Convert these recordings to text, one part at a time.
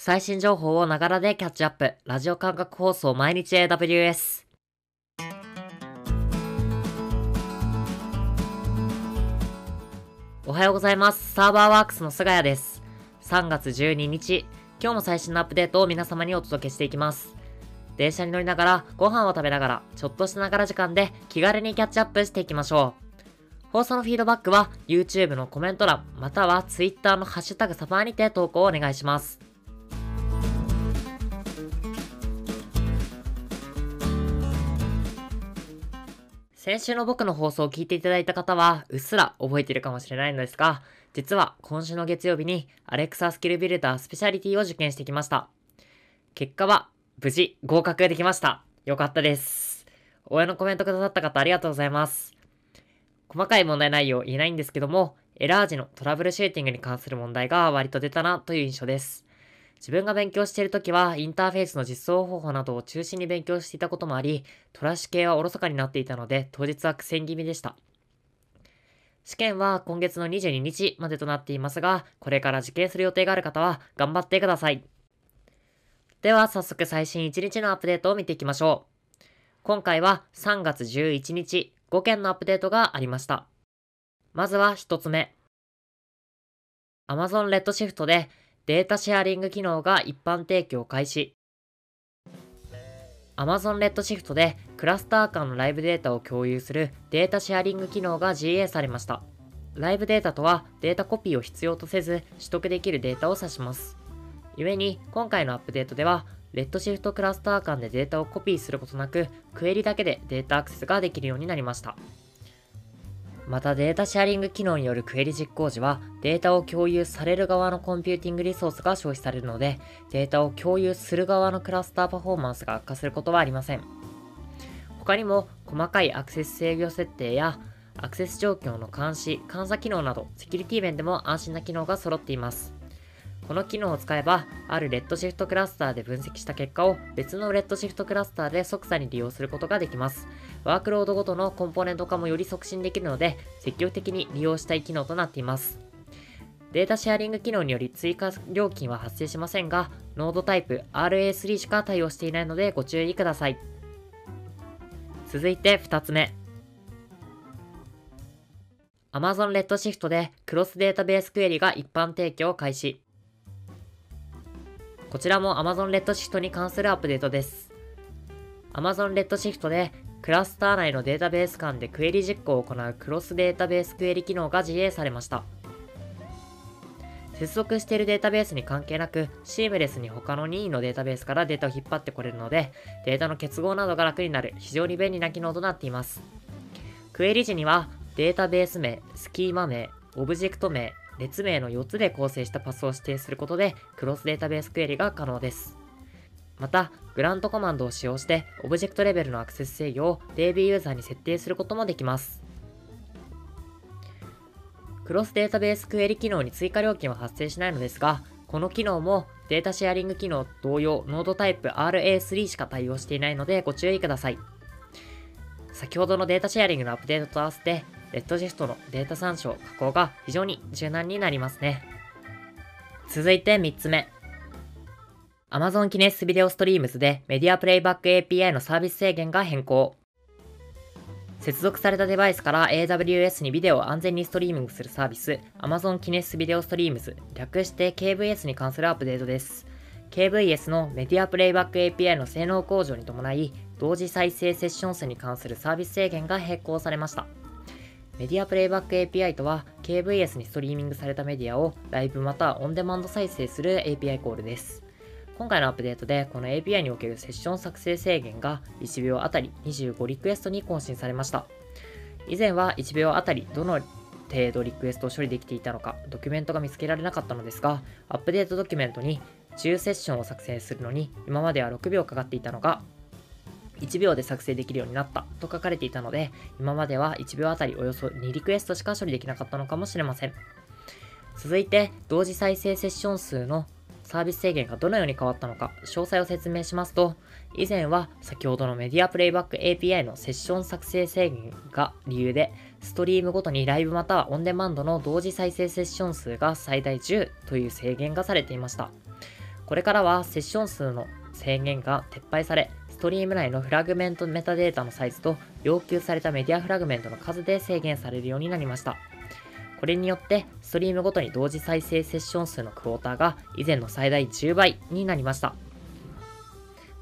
最新情報をながらでキャッチアップ。ラジオ感覚放送毎日 AWS。おはようございます。サーバーワークスの菅谷です。3月12日、今日も最新のアップデートを皆様にお届けしていきます。電車に乗りながら、ご飯を食べながら、ちょっとしたながら時間で気軽にキャッチアップしていきましょう。放送のフィードバックは YouTube のコメント欄、または Twitter のハッシュタグサファーにて投稿をお願いします。先週の僕の放送を聞いていただいた方は、うっすら覚えているかもしれないのですが、実は今週の月曜日に Alexa スキルビルダースペシャリティを受験してきました。結果は、無事合格できました。よかったです。応援のコメントくださった方ありがとうございます。細かい問題内容言えないんですけども、エラー時のトラブルシューティングに関する問題が割と出たなという印象です。自分が勉強しているときは、インターフェースの実装方法などを中心に勉強していたこともあり、トラッシュ系はおろそかになっていたので、当日は苦戦気味でした。試験は今月の22日までとなっていますが、これから受験する予定がある方は頑張ってください。では早速最新1日のアップデートを見ていきましょう。今回は3月11日、5件のアップデートがありました。まずは1つ目。Amazon Redshift でデータシェアリング機能が一般提供開始。Amazon Redshift でクラスター間のライブデータを共有するデータシェアリング機能が GA されました。ライブデータとはデータコピーを必要とせず取得できるデータを指します。故に今回のアップデートでは Redshift クラスター間でデータをコピーすることなく、クエリだけでデータアクセスができるようになりました。またデータシェアリング機能によるクエリ実行時は、データを共有される側のコンピューティングリソースが消費されるので、データを共有する側のクラスターパフォーマンスが悪化することはありません。他にも、細かいアクセス制御設定や、アクセス状況の監視、監査機能など、セキュリティ面でも安心な機能が揃っています。この機能を使えば、あるレッドシフトクラスターで分析した結果を別のレッドシフトクラスターで即座に利用することができます。ワークロードごとのコンポーネント化もより促進できるので、積極的に利用したい機能となっています。データシェアリング機能により追加料金は発生しませんが、ノードタイプ RA3 しか対応していないのでご注意ください。続いて2つ目。Amazon Redshift でクロスデータベースクエリが一般提供を開始。こちらも Amazon Redshift に関するアップデートです。Amazon Redshift でクラスター内のデータベース間でクエリ実行を行うクロスデータベースクエリ機能が自営されました。接続しているデータベースに関係なく、シームレスに他の任意のデータベースからデータを引っ張ってこれるので、データの結合などが楽になる非常に便利な機能となっています。クエリ時には、データベース名、スキーマ名、オブジェクト名、列名の4つで構成したパスを指定することで、クロスデータベースクエリが可能です。また、グラントコマンドを使用して、オブジェクトレベルのアクセス制御を DB ユーザーに設定することもできます。クロスデータベースクエリ機能に追加料金は発生しないのですが、この機能もデータシェアリング機能同様、ノードタイプ RA3 しか対応していないのでご注意ください。先ほどのデータシェアリングのアップデートと合わせて、レッドシフトのデータ参照、加工が非常に柔軟になりますね。続いて3つ目。Amazon キネスビデオストリームズでメディアプレイバック API のサービス制限が変更。接続されたデバイスから AWS にビデオを安全にストリーミングするサービス Amazon キネスビデオストリームズ略して KVS に関するアップデートです。KVS のメディアプレイバック API の性能向上に伴い同時再生セッション数に関するサービス制限が変更されました。メディアプレイバック API とは KVS にストリーミングされたメディアをライブまたはオンデマンド再生する API コールです。今回のアップデートでこの API におけるセッション作成制限が1秒あたり25リクエストに更新されました。以前は1秒あたりどの程度リクエストを処理できていたのかドキュメントが見つけられなかったのですが、アップデートドキュメントに10セッションを作成するのに今までは6秒かかっていたのが1秒で作成できるようになったと書かれていたので、今までは1秒あたりおよそ2リクエストしか処理できなかったのかもしれません。続いて、同時再生セッション数のサービス制限がどのように変わったのか、詳細を説明しますと、以前は先ほどのメディアプレイバック API のセッション作成制限が理由で、ストリームごとにライブまたはオンデマンドの同時再生セッション数が最大10という制限がされていました。これからはセッション数の制限が撤廃され、ストリーム内のフラグメントメタデータのサイズと要求されたメディアフラグメントの数で制限されるようになりました。これによって、ストリームごとに同時再生セッション数のクォーターが以前の最大10倍になりました。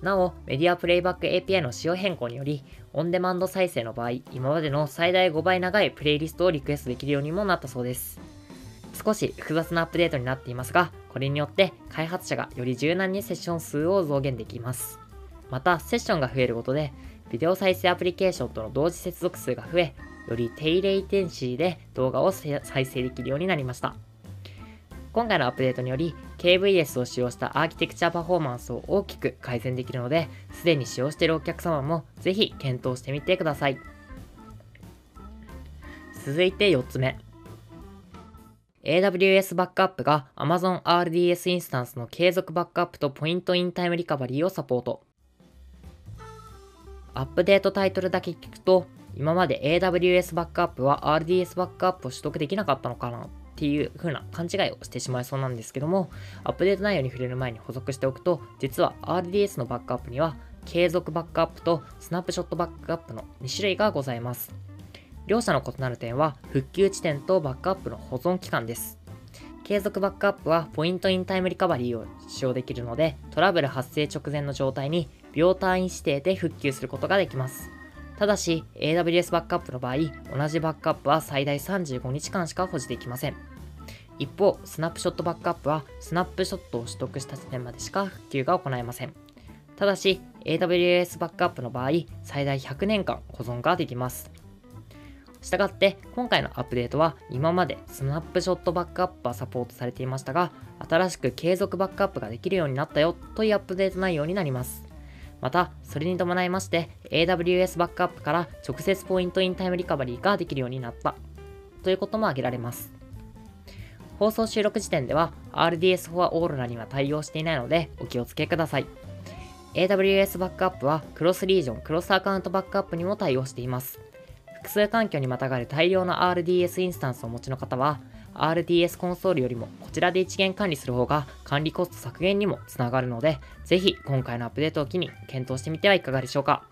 なお、メディアプレイバック API の仕様変更により、オンデマンド再生の場合、今までの最大5倍長いプレイリストをリクエストできるようにもなったそうです。少し複雑なアップデートになっていますが、これによって開発者がより柔軟にセッション数を増減できます。また、セッションが増えることで、ビデオ再生アプリケーションとの同時接続数が増え、より低レイテンシーで動画を再生できるようになりました。今回のアップデートにより KVS を使用したアーキテクチャパフォーマンスを大きく改善できるので、すでに使用しているお客様もぜひ検討してみてください。続いて4つ目。AWS バックアップが Amazon RDS インスタンスの継続バックアップとポイントインタイムリカバリーをサポート。アップデートタイトルだけ聞くと、今まで AWS バックアップは RDS バックアップを取得できなかったのかなっていう風な勘違いをしてしまいそうなんですけども、アップデート内容に触れる前に補足しておくと、実は RDS のバックアップには、継続バックアップとスナップショットバックアップの2種類がございます。両者の異なる点は、復旧地点とバックアップの保存期間です。継続バックアップはポイントインタイムリカバリーを使用できるので、トラブル発生直前の状態に秒単位指定で復旧することができます。ただし、AWS バックアップの場合、同じバックアップは最大35日間しか保持できません。一方、スナップショットバックアップは、スナップショットを取得した時点までしか復旧が行えません。ただし、AWS バックアップの場合、最大100年間保存ができます。したがって、今回のアップデートは、今までスナップショットバックアップはサポートされていましたが、新しく継続バックアップができるようになったよというアップデート内容になります。また、それに伴いまして、AWS バックアップから直接ポイントインタイムリカバリーができるようになったということも挙げられます。放送収録時点では RDS for All には対応していないのでお気をつけください。AWS バックアップはクロスリージョン、クロスアカウントバックアップにも対応しています。複数環境にまたがる大量の RDS インスタンスをお持ちの方は RDS コンソールよりもこちらで一元管理する方が管理コスト削減にもつながるので、ぜひ今回のアップデートを機に検討してみてはいかがでしょうか。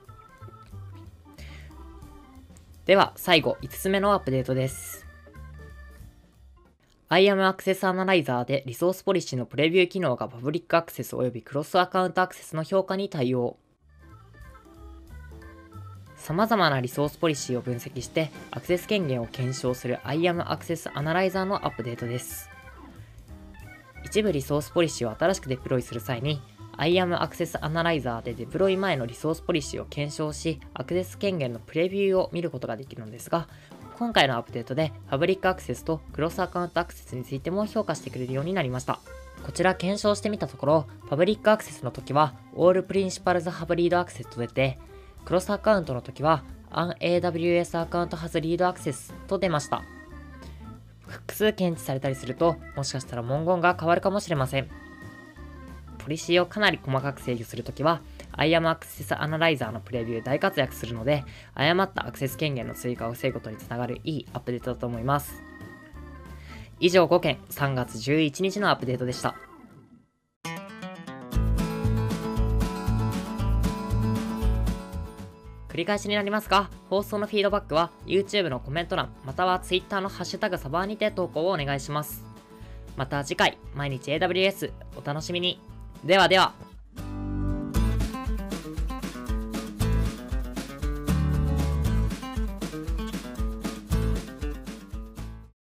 では最後5つ目のアップデートです。IAM アクセスアナライザーでリソースポリシーのプレビュー機能がパブリックアクセス及びクロスアカウントアクセスの評価に対応。様々なリソースポリシーを分析してアクセス権限を検証する IAM アクセスアナライザーのアップデートです。一部リソースポリシーを新しくデプロイする際に IAM アクセスアナライザーでデプロイ前のリソースポリシーを検証しアクセス権限のプレビューを見ることができるのですが今回のアップデートでパブリックアクセスとクロスアカウントアクセスについても評価してくれるようになりました。こちら検証してみたところ、パブリックアクセスの時は All Principals Have Read Access と出て、クロスアカウントの時は AWS アカウント has read access と出ました。複数検知されたりすると、もしかしたら文言が変わるかもしれません。ポリシーをかなり細かく制御するときは、IAM Access Analyzer のプレビュー大活躍するので、誤ったアクセス権限の追加を防ぐことにつながるいいアップデートだと思います。以上5件、3月11日のアップデートでした。繰り返しになりますが、放送のフィードバックは YouTube のコメント欄、または Twitter のハッシュタグサバーにて投稿をお願いします。また次回、毎日 AWS お楽しみに。ではでは。